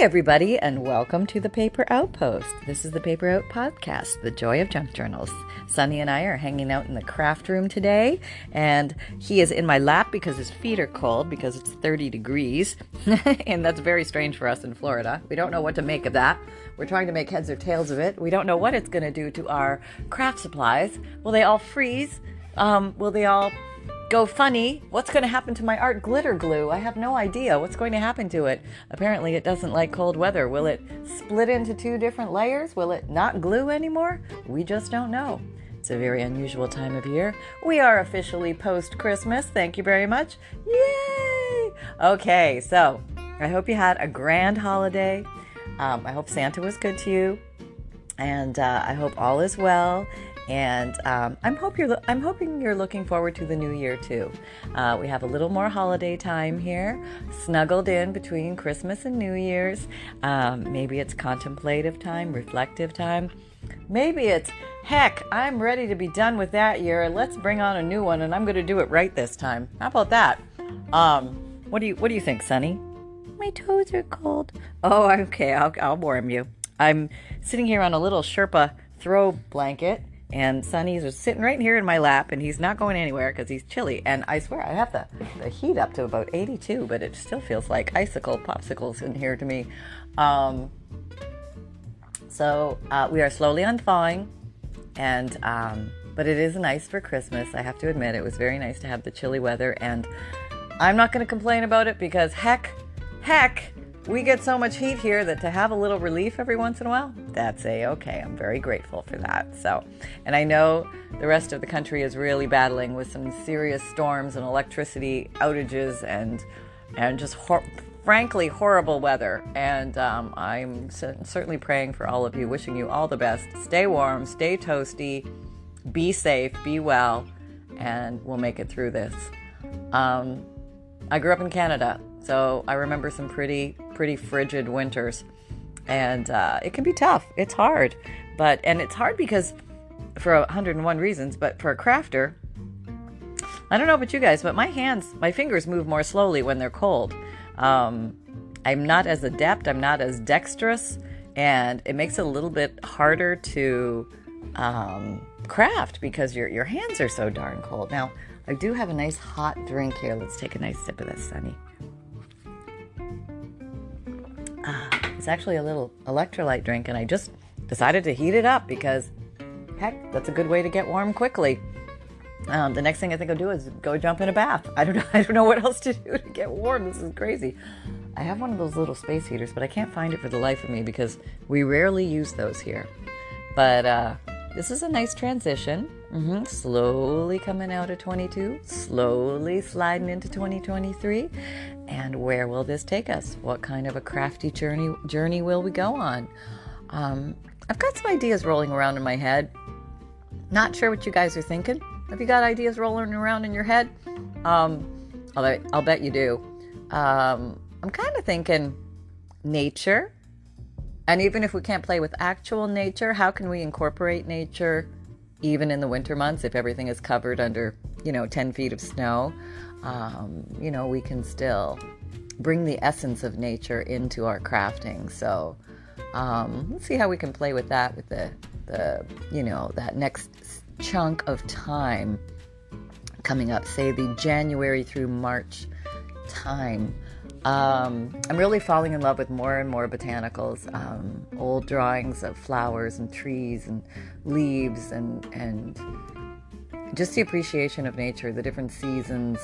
everybody, and welcome to the Paper Outpost. This is the Paper Out Podcast, the joy of junk journals. Sunny and I are hanging out in the craft room today, and he is in my lap because his feet are cold because it's 30 degrees, and that's very strange for us in Florida. We don't know what to make of that. We're trying to make heads or tails of it. We don't know what it's going to do to our craft supplies. Will they all freeze? Um, will they all go funny. What's going to happen to my art glitter glue? I have no idea what's going to happen to it. Apparently, it doesn't like cold weather. Will it split into two different layers? Will it not glue anymore? We just don't know. It's a very unusual time of year. We are officially post Christmas. Thank you very much. Yay! Okay, so I hope you had a grand holiday. Um, I hope Santa was good to you. And uh, I hope all is well and um, I'm hope you're I'm hoping you're looking forward to the new year too. Uh, we have a little more holiday time here, snuggled in between Christmas and New Year's. Um, maybe it's contemplative time, reflective time. Maybe it's heck, I'm ready to be done with that year. Let's bring on a new one, and I'm going to do it right this time. How about that? Um, what do you What do you think, Sonny? My toes are cold. Oh, okay. I'll, I'll warm you. I'm sitting here on a little Sherpa throw blanket and Sonny's just sitting right here in my lap, and he's not going anywhere because he's chilly. And I swear, I have the, the heat up to about 82, but it still feels like icicle popsicles in here to me. Um, so uh, we are slowly unthawing, and um, but it is nice for Christmas. I have to admit, it was very nice to have the chilly weather, and I'm not going to complain about it because heck, heck, we get so much heat here that to have a little relief every once in a while, that's a okay. I'm very grateful for that. So, and I know the rest of the country is really battling with some serious storms and electricity outages and and just hor- frankly horrible weather. And um, I'm certainly praying for all of you, wishing you all the best. Stay warm, stay toasty, be safe, be well, and we'll make it through this. Um, I grew up in Canada, so I remember some pretty pretty frigid winters, and uh, it can be tough. It's hard, but and it's hard because for 101 reasons. But for a crafter, I don't know about you guys, but my hands, my fingers move more slowly when they're cold. Um, I'm not as adept. I'm not as dexterous, and it makes it a little bit harder to um, craft because your your hands are so darn cold. Now, I do have a nice hot drink here. Let's take a nice sip of this, Sunny. Actually a little electrolyte drink, and I just decided to heat it up because, heck, that's a good way to get warm quickly. Um, the next thing I think I'll do is go jump in a bath. I don't know. I don't know what else to do to get warm. This is crazy. I have one of those little space heaters, but I can't find it for the life of me because we rarely use those here. But uh, this is a nice transition. Mm-hmm. Slowly coming out of 22, slowly sliding into 2023. And where will this take us? What kind of a crafty journey journey will we go on? Um, I've got some ideas rolling around in my head. Not sure what you guys are thinking. Have you got ideas rolling around in your head? Um, I'll, I'll bet you do. Um, I'm kind of thinking nature. And even if we can't play with actual nature, how can we incorporate nature even in the winter months, if everything is covered under, you know, 10 feet of snow, um, you know, we can still bring the essence of nature into our crafting. So um, let's see how we can play with that with the, the, you know, that next chunk of time coming up, say the January through March time. Um, I'm really falling in love with more and more botanicals, um, old drawings of flowers and trees and leaves and and just the appreciation of nature, the different seasons,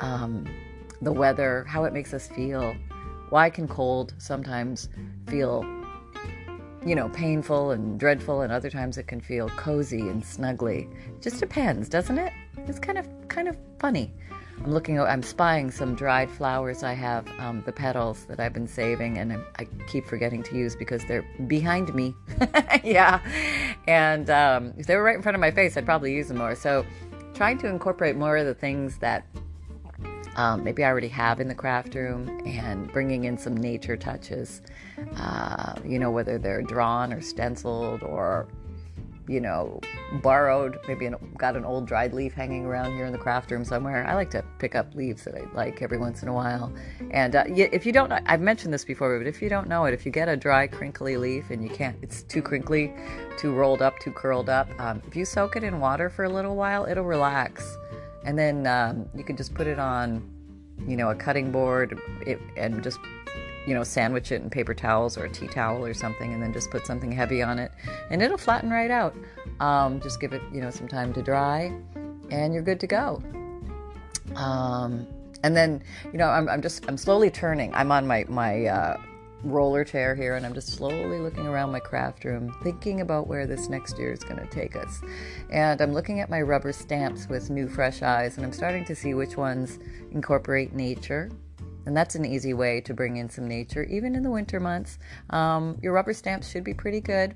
um, the weather, how it makes us feel. Why can cold sometimes feel, you know, painful and dreadful, and other times it can feel cozy and snuggly? It just depends, doesn't it? It's kind of kind of funny. I'm looking, I'm spying some dried flowers I have, um, the petals that I've been saving, and I, I, keep forgetting to use because they're behind me. yeah. And um, if they were right in front of my face, I'd probably use them more. So, trying to incorporate more of the things that um, maybe I already have in the craft room and bringing in some nature touches, uh, you know, whether they're drawn or stenciled or you know, borrowed, maybe an, got an old dried leaf hanging around here in the craft room somewhere. I like to pick up leaves that I like every once in a while. And uh, if you don't, I've mentioned this before, but if you don't know it, if you get a dry, crinkly leaf and you can't, it's too crinkly, too rolled up, too curled up, um, if you soak it in water for a little while, it'll relax. And then um, you can just put it on, you know, a cutting board it, and just you know, sandwich it in paper towels or a tea towel or something, and then just put something heavy on it, and it'll flatten right out. Um, just give it, you know, some time to dry, and you're good to go. Um, and then, you know, I'm, I'm just I'm slowly turning. I'm on my my uh, roller chair here, and I'm just slowly looking around my craft room, thinking about where this next year is going to take us. And I'm looking at my rubber stamps with new, fresh eyes, and I'm starting to see which ones incorporate nature and that's an easy way to bring in some nature, even in the winter months. Um, your rubber stamps should be pretty good.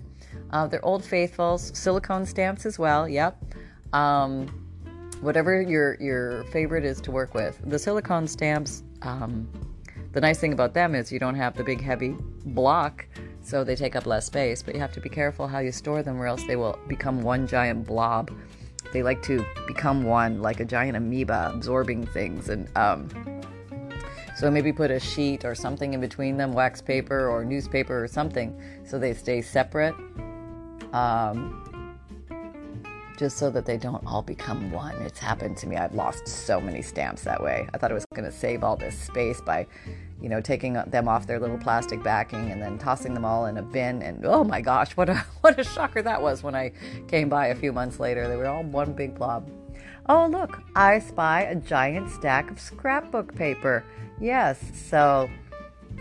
Uh, they're Old Faithfuls, silicone stamps as well. Yep. Um, whatever your your favorite is to work with. The silicone stamps. Um, the nice thing about them is you don't have the big heavy block, so they take up less space. But you have to be careful how you store them, or else they will become one giant blob. They like to become one, like a giant amoeba, absorbing things and um, so maybe put a sheet or something in between them, wax paper or newspaper or something, so they stay separate. Um, just so that they don't all become one. It's happened to me. I've lost so many stamps that way. I thought I was going to save all this space by, you know, taking them off their little plastic backing and then tossing them all in a bin. And oh my gosh, what a what a shocker that was when I came by a few months later. They were all one big blob. Oh look, I spy a giant stack of scrapbook paper. Yes, so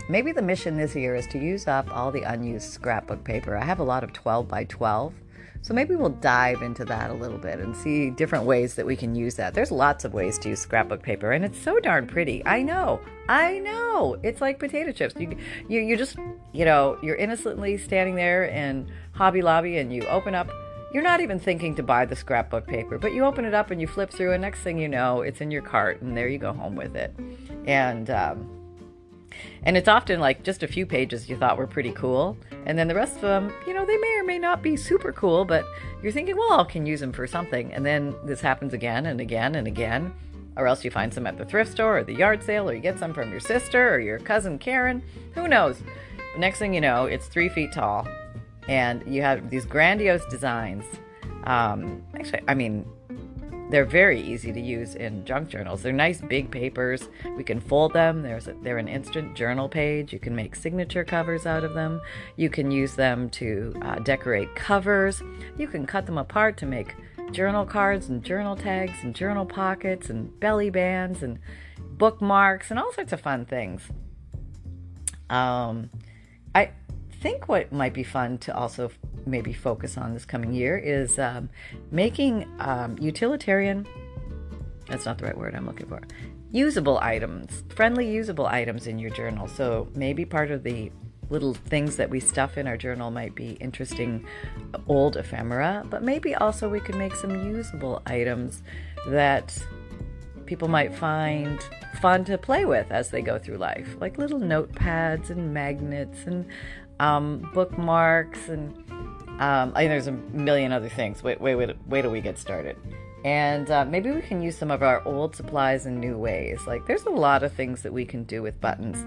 maybe the mission this year is to use up all the unused scrapbook paper. I have a lot of 12 by 12. So maybe we'll dive into that a little bit and see different ways that we can use that. There's lots of ways to use scrapbook paper and it's so darn pretty. I know. I know. It's like potato chips. You you you just, you know, you're innocently standing there in Hobby Lobby and you open up you're not even thinking to buy the scrapbook paper, but you open it up and you flip through, and next thing you know, it's in your cart, and there you go home with it. And um, and it's often like just a few pages you thought were pretty cool, and then the rest of them, you know, they may or may not be super cool, but you're thinking, well, I can use them for something. And then this happens again and again and again, or else you find some at the thrift store or the yard sale, or you get some from your sister or your cousin Karen. Who knows? The next thing you know, it's three feet tall and you have these grandiose designs. Um, actually, I mean, they're very easy to use in junk journals. They're nice big papers. We can fold them. There's a, they're an instant journal page. You can make signature covers out of them. You can use them to uh, decorate covers. You can cut them apart to make journal cards and journal tags and journal pockets and belly bands and bookmarks and all sorts of fun things. Um, I think what might be fun to also maybe focus on this coming year is um, making um, utilitarian that's not the right word I'm looking for usable items, friendly usable items in your journal. So maybe part of the little things that we stuff in our journal might be interesting old ephemera, but maybe also we could make some usable items that people might find fun to play with as they go through life, like little notepads and magnets and um, bookmarks, and um, I think there's a million other things. Wait, wait, wait, wait till we get started. And uh, maybe we can use some of our old supplies in new ways. Like, there's a lot of things that we can do with buttons.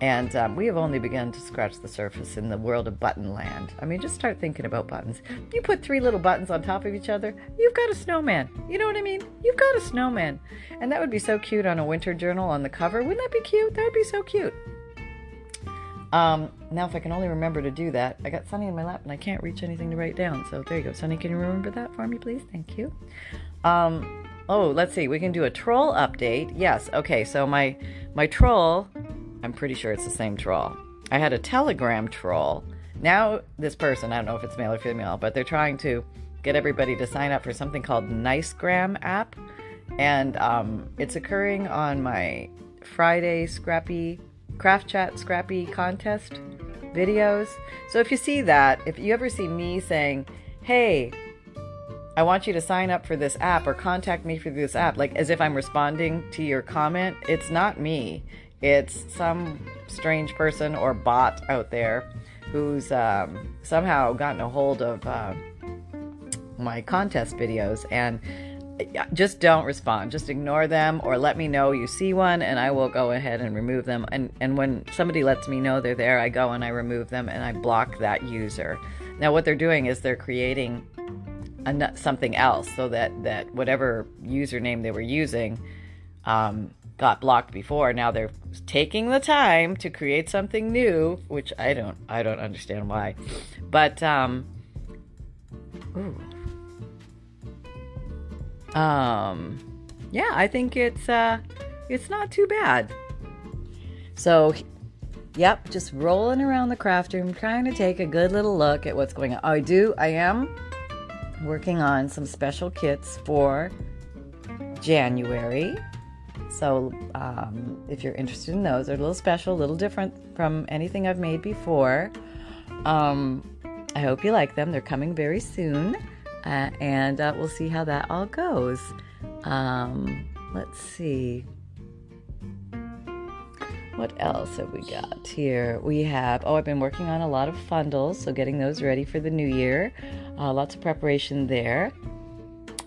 And um, we have only begun to scratch the surface in the world of button land. I mean, just start thinking about buttons. You put three little buttons on top of each other, you've got a snowman. You know what I mean? You've got a snowman. And that would be so cute on a winter journal on the cover. Wouldn't that be cute? That would be so cute. Um, now, if I can only remember to do that, I got Sunny in my lap and I can't reach anything to write down. So there you go. Sunny, can you remember that for me, please? Thank you. Um, oh, let's see. We can do a troll update. Yes. Okay. So my my troll, I'm pretty sure it's the same troll. I had a Telegram troll. Now this person, I don't know if it's male or female, but they're trying to get everybody to sign up for something called Nicegram app, and um, it's occurring on my Friday Scrappy Craft Chat Scrappy contest videos. So if you see that, if you ever see me saying, hey, I want you to sign up for this app or contact me for this app, like as if I'm responding to your comment, it's not me. It's some strange person or bot out there who's um, somehow gotten a hold of uh, my contest videos and just don't respond. Just ignore them or let me know you see one and I will go ahead and remove them. And and when somebody lets me know they're there, I go and I remove them and I block that user. Now what they're doing is they're creating a, something else so that that whatever username they were using um, got blocked before. Now they're taking the time to create something new, which I don't I don't understand why. But um, ooh um, yeah, I think it's uh, it's not too bad. So, yep, just rolling around the craft room, trying to take a good little look at what's going on. I do, I am working on some special kits for January. So, um, if you're interested in those, they're a little special, a little different from anything I've made before. Um, I hope you like them. They're coming very soon uh, and uh, we'll see how that all goes. Um, let's see. What else have we got here? We have, oh, I've been working on a lot of fundles, so getting those ready for the new year. Uh, lots of preparation there.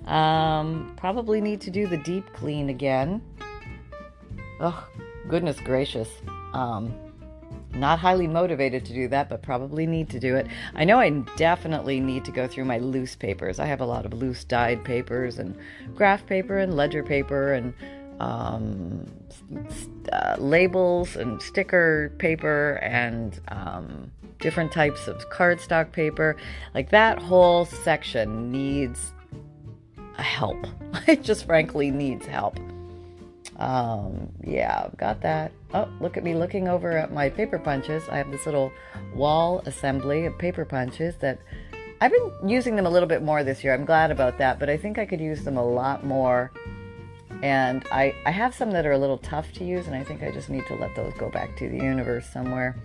Um, probably need to do the deep clean again. Oh, goodness gracious. Um, not highly motivated to do that, but probably need to do it. I know I definitely need to go through my loose papers. I have a lot of loose dyed papers and graph paper and ledger paper and um, uh, labels and sticker paper and um, different types of cardstock paper. Like that whole section needs help. it just frankly needs help. Um, yeah, I've got that. Oh, look at me looking over at my paper punches. I have this little wall assembly of paper punches that I've been using them a little bit more this year. I'm glad about that, but I think I could use them a lot more. And I, I have some that are a little tough to use, and I think I just need to let those go back to the universe somewhere.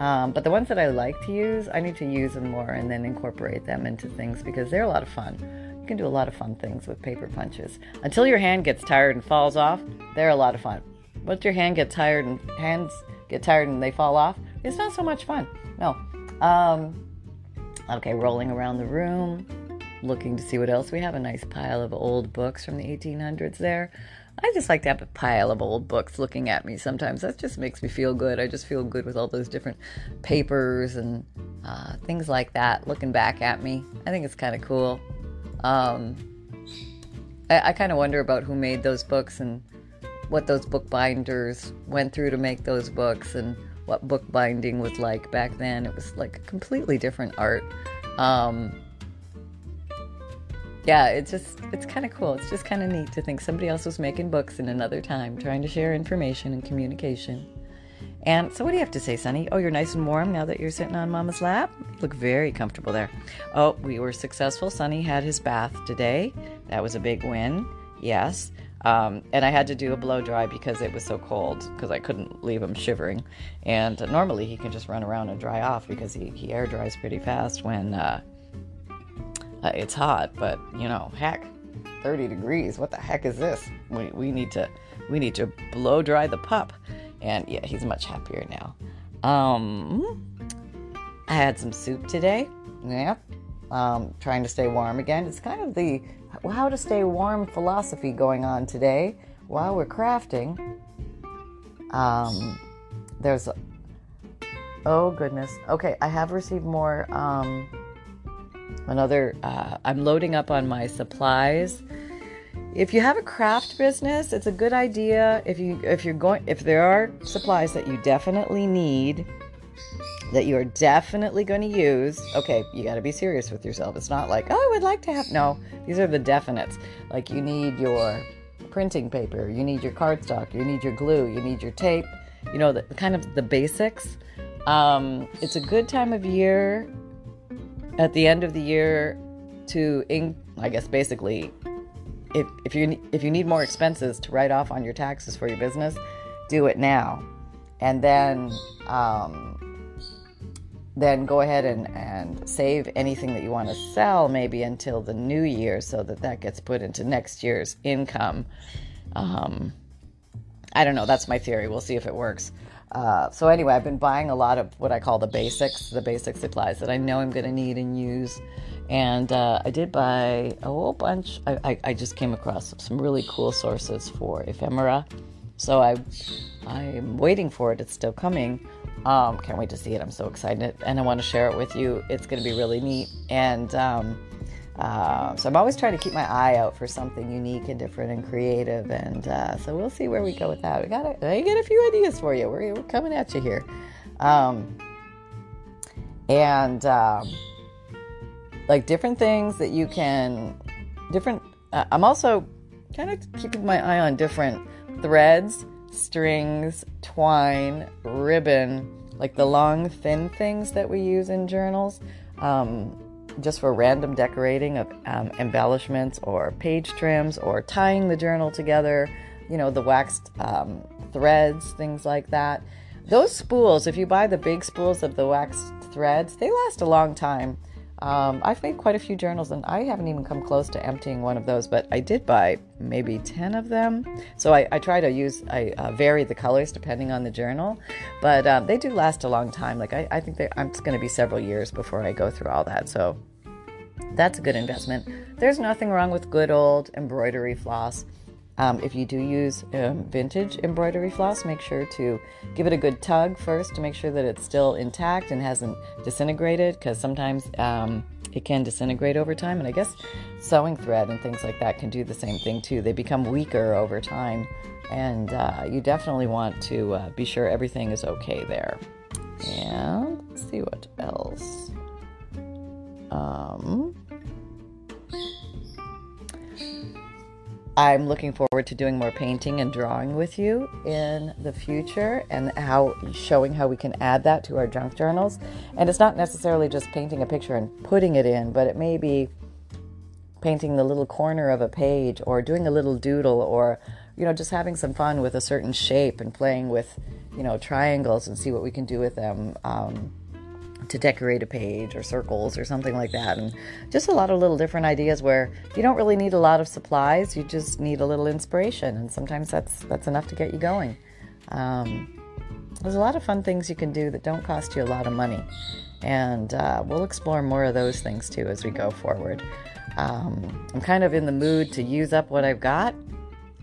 Um, but the ones that I like to use, I need to use them more and then incorporate them into things because they're a lot of fun. You can do a lot of fun things with paper punches. Until your hand gets tired and falls off, they're a lot of fun. Once your hand gets tired and hands get tired and they fall off, it's not so much fun. No. Um, okay, rolling around the room, looking to see what else we have. A nice pile of old books from the 1800s there. I just like to have a pile of old books looking at me sometimes. That just makes me feel good. I just feel good with all those different papers and uh, things like that looking back at me. I think it's kind of cool. Um, I, I kind of wonder about who made those books and what those bookbinders went through to make those books and what bookbinding was like back then. It was like a completely different art. Um, yeah, it's just, it's kind of cool. It's just kind of neat to think somebody else was making books in another time, trying to share information and communication. And so, what do you have to say, Sonny? Oh, you're nice and warm now that you're sitting on Mama's lap. You look very comfortable there. Oh, we were successful. Sonny had his bath today. That was a big win. Yes. Um, and I had to do a blow dry because it was so cold because I couldn't leave him shivering. And normally he can just run around and dry off because he, he air dries pretty fast when uh, uh, it's hot. But you know, heck, 30 degrees. What the heck is this? We, we need to we need to blow dry the pup and yeah, he's much happier now. Um, I had some soup today. Yeah, um, trying to stay warm again. It's kind of the how to stay warm philosophy going on today while we're crafting. Um, there's, oh goodness. Okay, I have received more. Um, another. Uh, I'm loading up on my supplies if you have a craft business, it's a good idea if you if you're going if there are supplies that you definitely need that you are definitely going to use. Okay, you got to be serious with yourself. It's not like, "Oh, I would like to have." No, these are the definites. Like you need your printing paper, you need your cardstock, you need your glue, you need your tape, you know, the, kind of the basics. Um, it's a good time of year at the end of the year to, in, I guess, basically if, if you if you need more expenses to write off on your taxes for your business, do it now, and then um, then go ahead and, and save anything that you want to sell maybe until the new year, so that that gets put into next year's income. Um, I don't know. That's my theory. We'll see if it works. Uh, so anyway, I've been buying a lot of what I call the basics, the basic supplies that I know I'm going to need and use And uh, I did buy a whole bunch. I, I, I, just came across some really cool sources for ephemera. So I, I'm waiting for it. It's still coming. Um, can't wait to see it. I'm so excited. And I want to share it with you. It's going to be really neat. And um, uh, so I'm always trying to keep my eye out for something unique and different and creative. And uh, so we'll see where we go with that. We got a, I got a few ideas for you. We're, we're coming at you here. Um, and um, like different things that you can different uh, i'm also kind of keeping my eye on different threads strings twine ribbon like the long thin things that we use in journals um, just for random decorating of um, embellishments or page trims or tying the journal together you know the waxed um, threads things like that. Those spools if you buy the big spools of the waxed threads they last a long time um, I've made quite a few journals and I haven't even come close to emptying one of those, but I did buy maybe 10 of them. So I, I try to use, I uh, vary the colors depending on the journal, but um, they do last a long time. Like I, I think I'm, it's going to be several years before I go through all that. So that's a good investment. There's nothing wrong with good old embroidery floss. Um, if you do use um, vintage embroidery floss, make sure to give it a good tug first to make sure that it's still intact and hasn't disintegrated because sometimes um, it can disintegrate over time. And I guess sewing thread and things like that can do the same thing too. They become weaker over time, and uh, you definitely want to uh, be sure everything is okay there. And let's see what else. Um, I'm looking forward to doing more painting and drawing with you in the future and how showing how we can add that to our junk journals. And it's not necessarily just painting a picture and putting it in, but it may be painting the little corner of a page or doing a little doodle or you know just having some fun with a certain shape and playing with you know triangles and see what we can do with them. Um, to decorate a page or circles or something like that. And just a lot of little different ideas where you don't really need a lot of supplies, you just need a little inspiration. And sometimes that's, that's enough to get you going. Um, there's a lot of fun things you can do that don't cost you a lot of money. And uh, we'll explore more of those things too as we go forward. Um, I'm kind of in the mood to use up what I've got.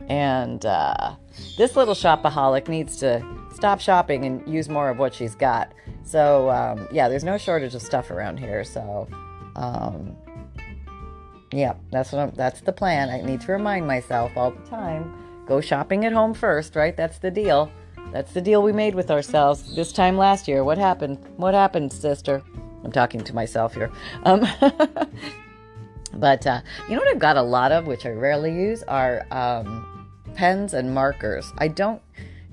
And uh, this little shopaholic needs to stop shopping and use more of what she's got. So um, yeah, there's no shortage of stuff around here. So um, yeah, that's what I'm, that's the plan. I need to remind myself all the time: go shopping at home first, right? That's the deal. That's the deal we made with ourselves this time last year. What happened? What happened, sister? I'm talking to myself here. Um, but uh, you know what I've got a lot of, which I rarely use, are um, pens and markers. I don't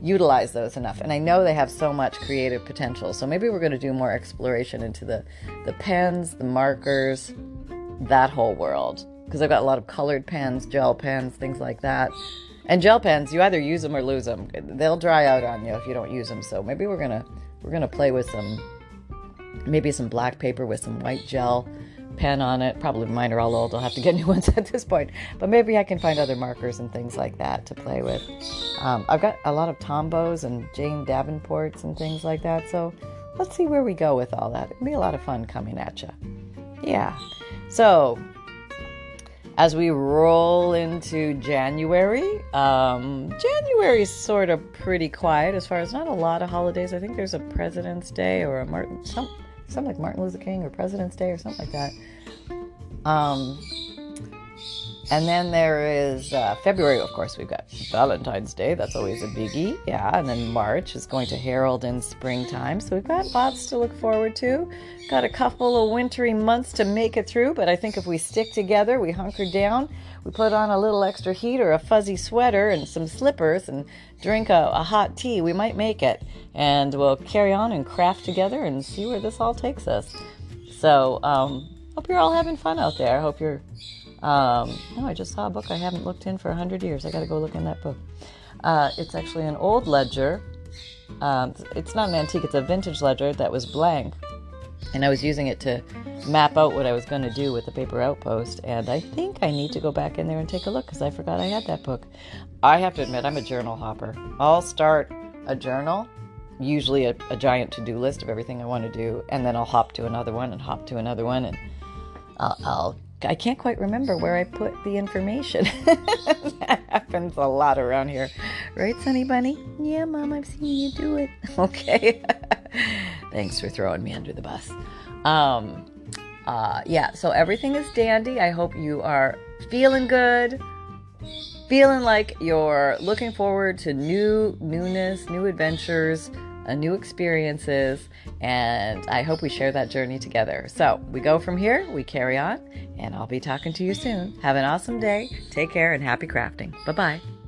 utilize those enough. And I know they have so much creative potential. So maybe we're going to do more exploration into the the pens, the markers, that whole world. Because I've got a lot of colored pens, gel pens, things like that. And gel pens, you either use them or lose them. They'll dry out on you if you don't use them. So maybe we're gonna we're gonna play with some maybe some black paper with some white gel pen on it. Probably mine are all old. I'll have to get new ones at this point. But maybe I can find other markers and things like that to play with. Um, I've got a lot of Tombows and Jane Davenports and things like that. So let's see where we go with all that. It'll be a lot of fun coming at you. Yeah. So as we roll into January, um, January is sort of pretty quiet as far as not a lot of holidays. I think there's a President's Day or a Martin, some, something like Martin Luther King or President's Day or something like that. Um, and then there is uh, February, of course, we've got Valentine's Day. That's always a biggie. Yeah. And then March is going to herald in springtime. So we've got lots to look forward to. Got a couple of wintry months to make it through. But I think if we stick together, we hunker down, we put on a little extra heat or a fuzzy sweater and some slippers and drink a, a hot tea, we might make it. And we'll carry on and craft together and see where this all takes us. So, um, hope you're all having fun out there. I hope you're um, no, I just saw a book I haven't looked in for 100 years. I got to go look in that book. Uh, it's actually an old ledger. Um, it's not an antique, it's a vintage ledger that was blank. And I was using it to map out what I was going to do with the paper outpost. And I think I need to go back in there and take a look because I forgot I had that book. I have to admit, I'm a journal hopper. I'll start a journal, usually a, a giant to do list of everything I want to do, and then I'll hop to another one and hop to another one. And I'll, I'll I can't quite remember where I put the information. that happens a lot around here. Right, Sunny Bunny? Yeah, Mom, I've seen you do it. Okay. Thanks for throwing me under the bus. Um, uh, yeah, so everything is dandy. I hope you are feeling good, feeling like you're looking forward to new newness, new adventures, new experiences, and I hope we share that journey together. So we go from here, we carry on, and I'll be talking to you soon. Have an awesome day. Take care and happy crafting. Bye bye.